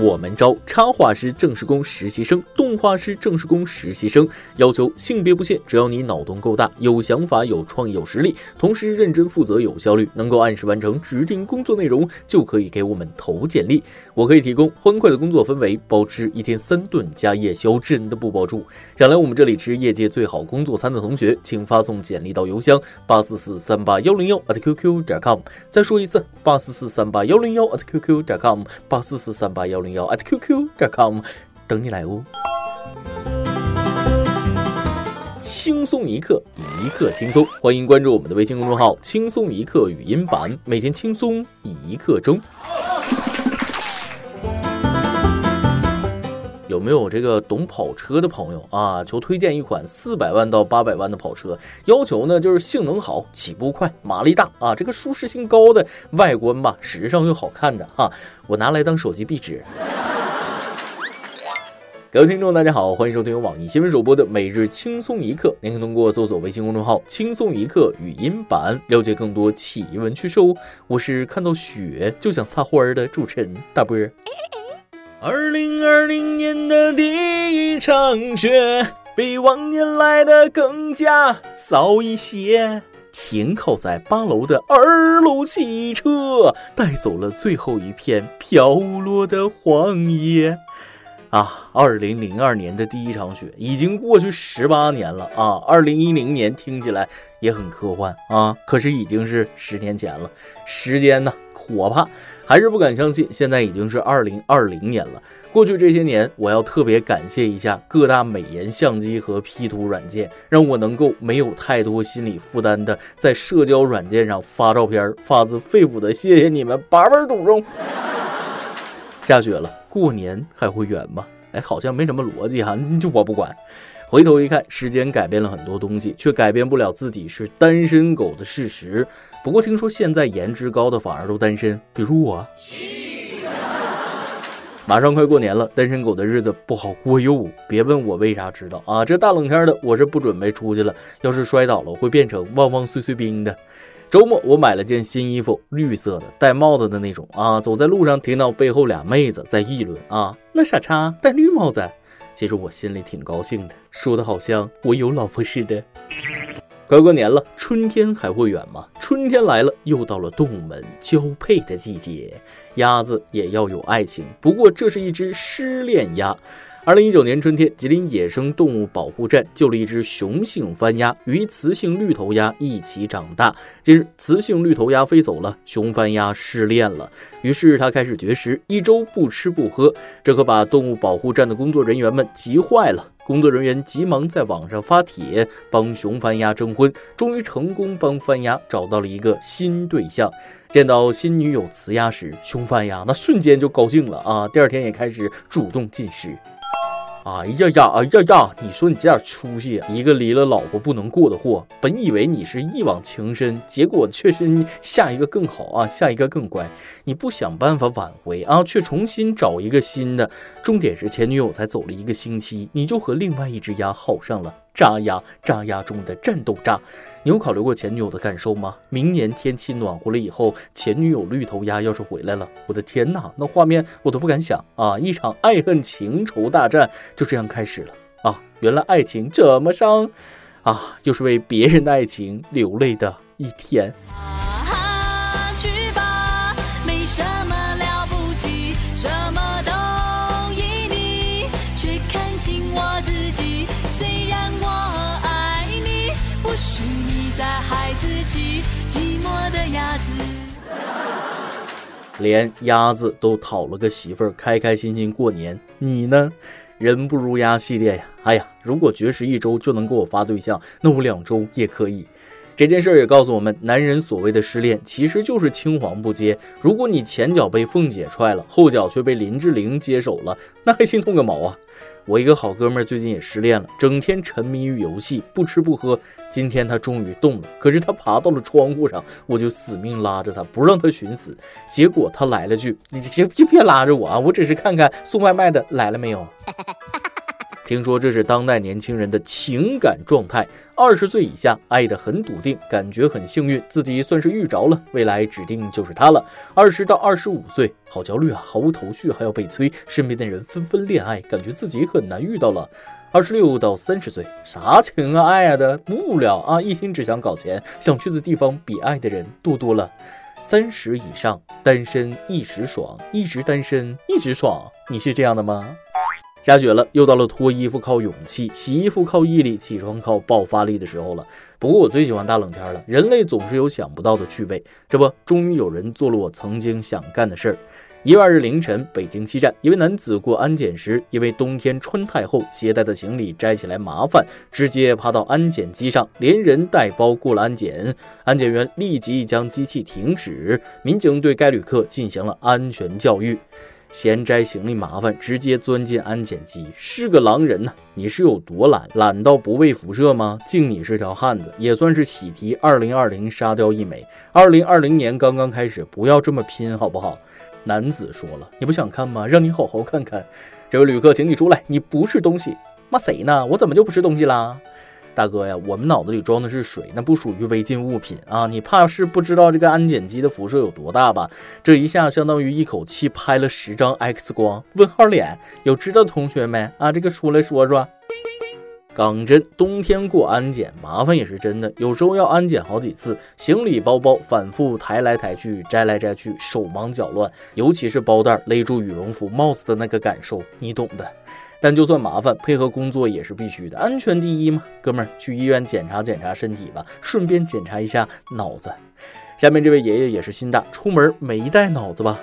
我们招插画师正式工实习生、动画师正式工实习生，要求性别不限，只要你脑洞够大、有想法、有创意、有实力，同时认真负责、有效率，能够按时完成指定工作内容，就可以给我们投简历。我可以提供欢快的工作氛围，包吃一天三顿加夜宵，真的不包住。想来我们这里吃业界最好工作餐的同学，请发送简历到邮箱八四四三八幺零幺 at qq 点 com。再说一次，八四四三八幺零幺 at qq 点 com，八四四三八幺零要 at qq.com，等你来哦。轻松一刻，一刻轻松，欢迎关注我们的微信公众号“轻松一刻语音版”，每天轻松一刻钟。有没有这个懂跑车的朋友啊？求推荐一款四百万到八百万的跑车，要求呢就是性能好、起步快、马力大啊，这个舒适性高的、外观吧时尚又好看的哈，我拿来当手机壁纸。各位听众，大家好，欢迎收听网易新闻首播的每日轻松一刻。您可以通过搜索微信公众号“轻松一刻”语音版了解更多奇闻趣事哦。我是看到雪就想撒欢儿的主持人大波儿。二零二零年的第一场雪，比往年来的更加早一些。停靠在八楼的二路汽车，带走了最后一片飘落的黄叶。啊，二零零二年的第一场雪已经过去十八年了啊！二零一零年听起来也很科幻啊，可是已经是十年前了，时间呢可怕，还是不敢相信，现在已经是二零二零年了。过去这些年，我要特别感谢一下各大美颜相机和 P 图软件，让我能够没有太多心理负担的在社交软件上发照片，发自肺腑的谢谢你们，八辈祖宗。下雪了。过年还会远吗？哎，好像没什么逻辑哈，就 我不管。回头一看，时间改变了很多东西，却改变不了自己是单身狗的事实。不过听说现在颜值高的反而都单身，比如我。马上快过年了，单身狗的日子不好过哟。别问我为啥知道啊，这大冷天的，我是不准备出去了。要是摔倒了，会变成汪汪碎碎冰的。周末我买了件新衣服，绿色的，戴帽子的那种啊。走在路上，听到背后俩妹子在议论啊，那傻叉戴绿帽子。其实我心里挺高兴的，说的好像我有老婆似的。快过年了，春天还会远吗？春天来了，又到了动物们交配的季节，鸭子也要有爱情，不过这是一只失恋鸭。二零一九年春天，吉林野生动物保护站救了一只雄性番鸭与雌性绿头鸭一起长大。近日，雌性绿头鸭飞走了，雄番鸭失恋了，于是它开始绝食，一周不吃不喝。这可把动物保护站的工作人员们急坏了。工作人员急忙在网上发帖帮熊番鸭征婚，终于成功帮番鸭找到了一个新对象。见到新女友雌鸭时，熊番鸭那瞬间就高兴了啊！第二天也开始主动进食。哎呀呀，哎呀呀！你说你这点出息，一个离了老婆不能过的货，本以为你是一往情深，结果却是你下一个更好啊，下一个更乖。你不想办法挽回啊，却重新找一个新的。重点是前女友才走了一个星期，你就和另外一只鸭好上了。渣鸭，渣鸭中的战斗渣。你有考虑过前女友的感受吗？明年天气暖和了以后，前女友绿头鸭要是回来了，我的天呐，那画面我都不敢想啊！一场爱恨情仇大战就这样开始了啊！原来爱情这么伤啊！又是为别人的爱情流泪的一天。在孩子气，寂寞的鸭子连鸭子都讨了个媳妇儿，开开心心过年。你呢？人不如鸭系列呀！哎呀，如果绝食一周就能给我发对象，那我两周也可以。这件事儿也告诉我们，男人所谓的失恋，其实就是青黄不接。如果你前脚被凤姐踹了，后脚却被林志玲接手了，那还心痛个毛啊！我一个好哥们儿最近也失恋了，整天沉迷于游戏，不吃不喝。今天他终于动了，可是他爬到了窗户上，我就死命拉着他，不让他寻死。结果他来了句：“你这别拉着我啊，我只是看看送外卖的来了没有。”听说这是当代年轻人的情感状态。二十岁以下，爱得很笃定，感觉很幸运，自己算是遇着了，未来指定就是他了。二十到二十五岁，好焦虑啊，毫无头绪，还要被催，身边的人纷纷恋爱，感觉自己很难遇到了。二十六到三十岁，啥情啊爱啊的，不无聊啊，一心只想搞钱，想去的地方比爱的人多多了。三十以上，单身一时爽，一直单身一直爽，你是这样的吗？下雪了，又到了脱衣服靠勇气、洗衣服靠毅力、起床靠爆发力的时候了。不过我最喜欢大冷天了，人类总是有想不到的趣味。这不，终于有人做了我曾经想干的事儿。一月二日凌晨，北京西站，一位男子过安检时，因为冬天穿太厚，携带的行李摘起来麻烦，直接爬到安检机上，连人带包过了安检。安检员立即将机器停止，民警对该旅客进行了安全教育。嫌摘行李麻烦，直接钻进安检机，是个狼人呐！你是有多懒？懒到不畏辐射吗？敬你是条汉子，也算是喜提二零二零沙雕一枚。二零二零年刚刚开始，不要这么拼，好不好？男子说了，你不想看吗？让你好好看看。这位旅客，请你出来，你不是东西。骂谁呢？我怎么就不是东西啦？大哥呀，我们脑子里装的是水，那不属于违禁物品啊！你怕是不知道这个安检机的辐射有多大吧？这一下相当于一口气拍了十张 X 光。问号脸，有知道的同学没啊？这个出来说说。港真，冬天过安检麻烦也是真的，有时候要安检好几次，行李包包反复抬来抬去，摘来摘去，手忙脚乱，尤其是包袋勒住羽绒服帽子的那个感受，你懂的。但就算麻烦，配合工作也是必须的，安全第一嘛，哥们儿，去医院检查检查身体吧，顺便检查一下脑子。下面这位爷爷也是心大，出门没带脑子吧？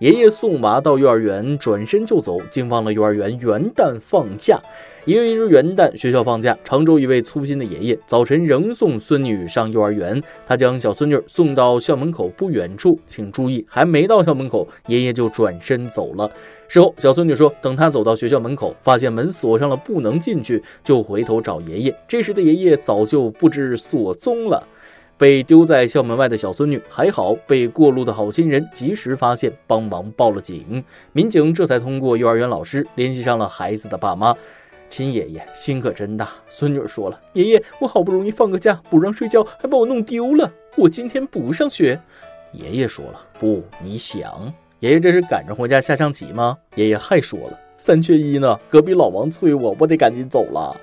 爷爷送娃到幼儿园，转身就走，竟忘了幼儿园元旦放假。一月一日元旦，学校放假。常州一位粗心的爷爷，早晨仍送孙女上幼儿园。他将小孙女送到校门口不远处，请注意，还没到校门口，爷爷就转身走了。事后，小孙女说，等他走到学校门口，发现门锁上了，不能进去，就回头找爷爷。这时的爷爷早就不知所踪了。被丢在校门外的小孙女还好，被过路的好心人及时发现，帮忙报了警。民警这才通过幼儿园老师联系上了孩子的爸妈。亲爷爷心可真大，孙女说了：“爷爷，我好不容易放个假，不让睡觉，还把我弄丢了，我今天不上学。”爷爷说了：“不，你想，爷爷这是赶着回家下象棋吗？”爷爷还说了：“三缺一呢，隔壁老王催我，我得赶紧走了。”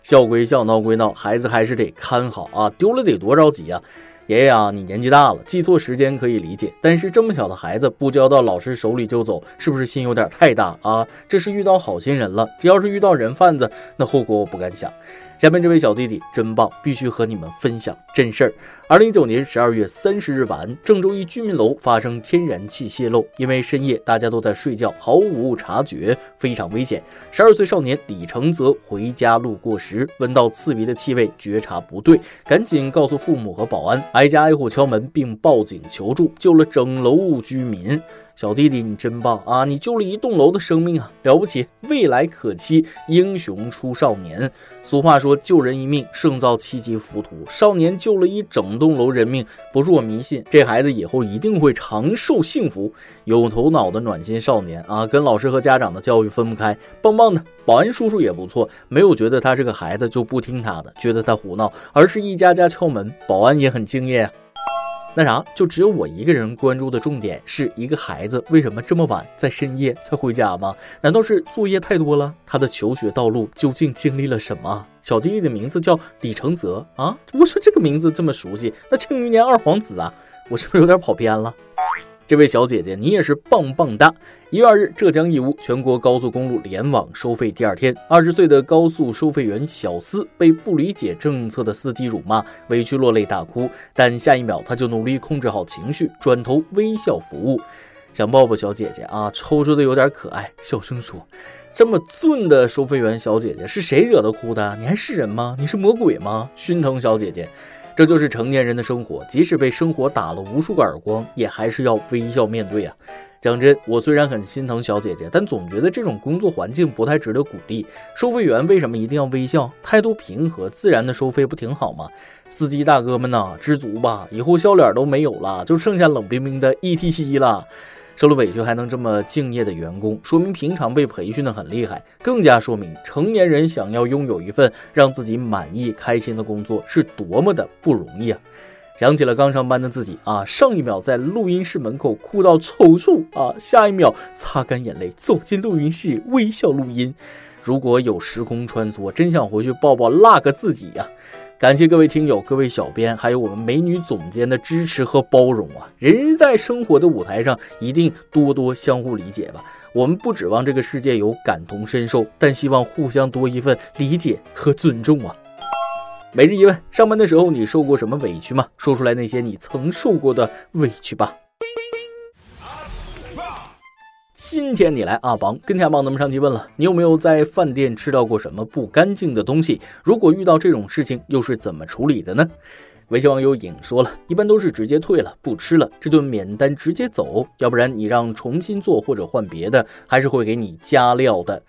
笑归笑，闹归闹，孩子还是得看好啊，丢了得多着急啊。爷爷啊，你年纪大了，记错时间可以理解，但是这么小的孩子不交到老师手里就走，是不是心有点太大啊？这是遇到好心人了，这要是遇到人贩子，那后果我不敢想。下面这位小弟弟真棒，必须和你们分享真事儿。二零一九年十二月三十日晚，郑州一居民楼发生天然气泄漏，因为深夜大家都在睡觉，毫无察觉，非常危险。十二岁少年李成泽回家路过时，闻到刺鼻的气味，觉察不对，赶紧告诉父母和保安，挨家挨户敲门并报警求助，救了整楼居民。小弟弟，你真棒啊！你救了一栋楼的生命啊，了不起！未来可期，英雄出少年。俗话说，救人一命胜造七级浮屠。少年救了一整栋楼人命，不是我迷信，这孩子以后一定会长寿幸福。有头脑的暖心少年啊，跟老师和家长的教育分不开，棒棒的。保安叔叔也不错，没有觉得他是个孩子就不听他的，觉得他胡闹，而是一家家敲门，保安也很敬业啊。那啥，就只有我一个人关注的重点是一个孩子为什么这么晚在深夜才回家吗？难道是作业太多了？他的求学道路究竟经历了什么？小弟弟的名字叫李承泽啊！我说这个名字这么熟悉，那庆余年二皇子啊，我是不是有点跑偏了？这位小姐姐，你也是棒棒哒！一月二日，浙江义乌全国高速公路联网收费第二天，二十岁的高速收费员小司被不理解政策的司机辱骂，委屈落泪大哭。但下一秒，他就努力控制好情绪，转头微笑服务。想抱抱小姐姐啊，抽抽的有点可爱。小声说：“这么俊的收费员小姐姐是谁惹的哭的？你还是人吗？你是魔鬼吗？心疼小姐姐。”这就是成年人的生活，即使被生活打了无数个耳光，也还是要微笑面对啊！讲真，我虽然很心疼小姐姐，但总觉得这种工作环境不太值得鼓励。收费员为什么一定要微笑？态度平和、自然的收费不挺好吗？司机大哥们呐，知足吧，以后笑脸都没有了，就剩下冷冰冰的 ETC 了。受了委屈还能这么敬业的员工，说明平常被培训的很厉害，更加说明成年人想要拥有一份让自己满意、开心的工作是多么的不容易啊！想起了刚上班的自己啊，上一秒在录音室门口哭到抽搐啊，下一秒擦干眼泪走进录音室微笑录音。如果有时空穿梭，真想回去抱抱那个自己呀！感谢各位听友、各位小编，还有我们美女总监的支持和包容啊！人在生活的舞台上，一定多多相互理解吧。我们不指望这个世界有感同身受，但希望互相多一份理解和尊重啊！每日一问：上班的时候你受过什么委屈吗？说出来那些你曾受过的委屈吧。今天你来阿邦跟天帮咱们上期问了，你有没有在饭店吃到过什么不干净的东西？如果遇到这种事情，又是怎么处理的呢？微信网友影说了一般都是直接退了，不吃了，这顿免单直接走，要不然你让重新做或者换别的，还是会给你加料的。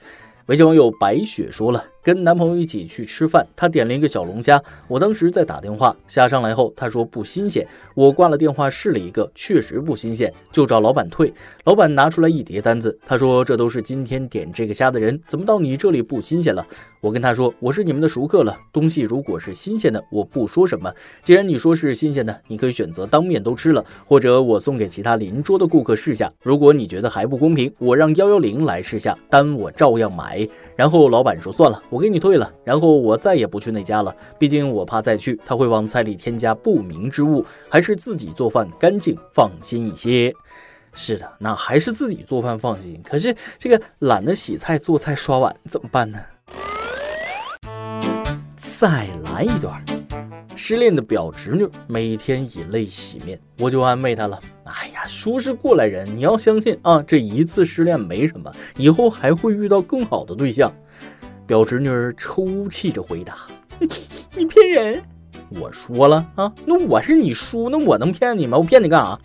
微信网友白雪说了。跟男朋友一起去吃饭，他点了一个小龙虾，我当时在打电话，虾上来后他说不新鲜，我挂了电话试了一个，确实不新鲜，就找老板退。老板拿出来一叠单子，他说这都是今天点这个虾的人，怎么到你这里不新鲜了？我跟他说我是你们的熟客了，东西如果是新鲜的，我不说什么。既然你说是新鲜的，你可以选择当面都吃了，或者我送给其他邻桌的顾客试下。如果你觉得还不公平，我让幺幺零来试下，单我照样买。然后老板说算了，我。给你退了，然后我再也不去那家了。毕竟我怕再去，他会往菜里添加不明之物，还是自己做饭干净放心一些。是的，那还是自己做饭放心。可是这个懒得洗菜、做菜、刷碗怎么办呢？再来一段。失恋的表侄女每天以泪洗面，我就安慰她了。哎呀，叔是过来人，你要相信啊，这一次失恋没什么，以后还会遇到更好的对象。表侄女抽泣着回答：“ 你骗人！我说了啊，那我是你叔，那我能骗你吗？我骗你干啥？”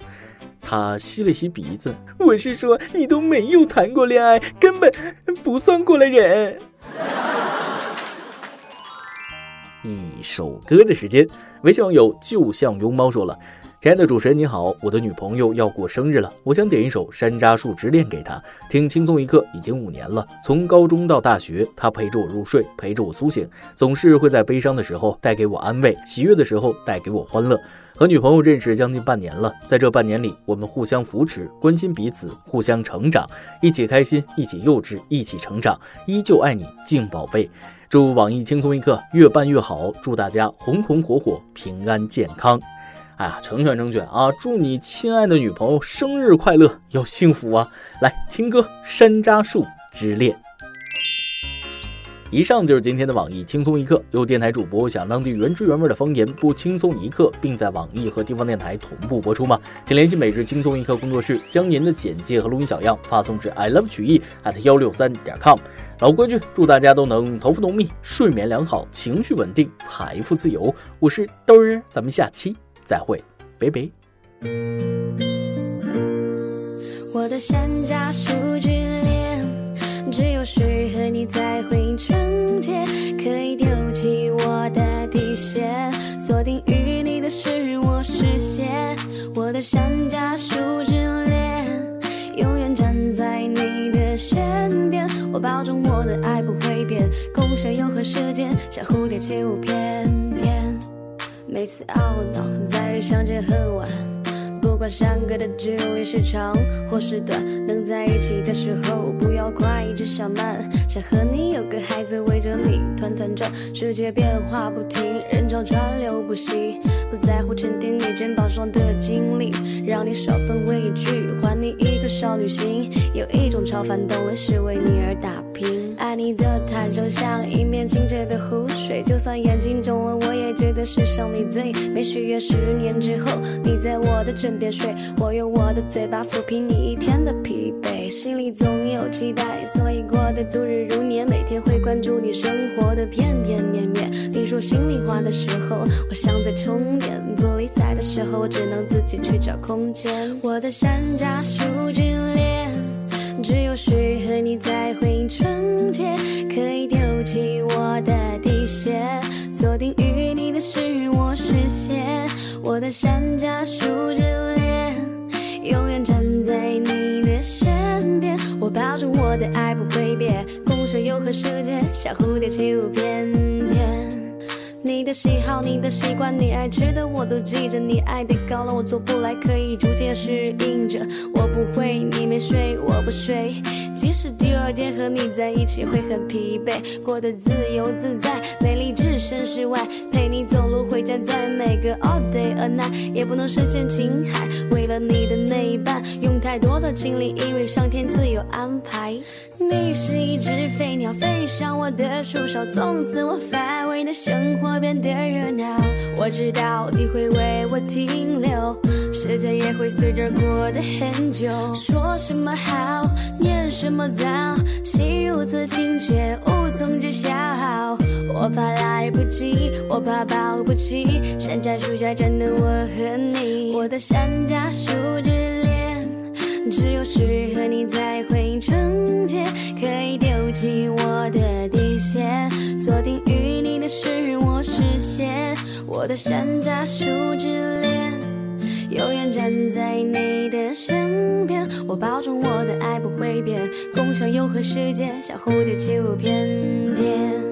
他吸了吸鼻子：“我是说，你都没有谈过恋爱，根本不算过来人。”一首歌的时间，微信网友就像拥猫说了。亲爱的主持人你好，我的女朋友要过生日了，我想点一首《山楂树之恋》给她听。轻松一刻已经五年了，从高中到大学，她陪着我入睡，陪着我苏醒，总是会在悲伤的时候带给我安慰，喜悦的时候带给我欢乐。和女朋友认识将近半年了，在这半年里，我们互相扶持，关心彼此，互相成长，一起开心，一起幼稚，一起成长，依旧爱你，静宝贝。祝网易轻松一刻越办越好，祝大家红红火火，平安健康。哎呀，成全成全啊！祝你亲爱的女朋友生日快乐，要幸福啊！来听歌，《山楂树之恋》。以上就是今天的网易轻松一刻，由电台主播想当地原汁原味的方言播轻松一刻，并在网易和地方电台同步播出吗？请联系每日轻松一刻工作室，将您的简介和录音小样发送至 i love 曲艺 at 幺六三点 com。老规矩，祝大家都能头发浓密，睡眠良好，情绪稳定，财富自由。我是豆儿，咱们下期。再会，拜拜。我的山楂树之恋，只有水和你才会纯洁，可以丢弃我的底线，锁定与你的是我视线。我的山楂树之恋，永远站在你的身边，我保证我的爱不会变，共享永恒时间，像蝴蝶起舞翩。每次懊恼，在于相见恨晚。不管相隔的距离是长或是短，能在一起的时候不要快，只想慢。想和你有个孩子围着你团团转，世界变化不停，人潮川流不息。不在乎沉淀你肩膀上的经历，让你少份畏惧，还你一颗少女心。有一种超凡动力是为你而打拼。爱你的坦诚像一面清澈的湖水，就算眼睛肿了，我也觉得世上你最美。许愿十年之后，你在我的枕边睡，我用我的嘴巴抚平你一天的疲惫。心里总有期待，所以过得度日如年。每天会关注你生活的片片面面。你说心里话的时候，我像在充电。不理睬的时候，我只能自己去找空间。我的山楂树之恋，只有水和你才会纯洁，可以丢弃我的底线，锁定和世界小蝴蝶起舞翩翩。你的喜好，你的习惯，你爱吃的我都记着。你爱的高冷，我做不来，可以逐渐适应着。我不会，你没睡，我不睡。即使第二天和你在一起会很疲惫，过得自由自在，美丽置身事外，陪你回家，在每个 all day a night，也不能实现情海。为了你的那一半，用太多的精力，因为上天自有安排。你是一只飞鸟，飞上我的树梢，从此我乏味的生活变得热闹。我知道你会为我停留，时间也会随着过得很久。说什么好，念什么糟，心如此清却无从知晓。我怕来不及，我怕抱不山楂树下站的我和你，我的山楂树之恋，只有适合你才会纯洁，可以丢弃我的底线，锁定与你的是我视线，我的山楂树之恋，永远站在你的身边，我保证我的爱不会变，共享永恒时间，像蝴蝶起舞翩翩。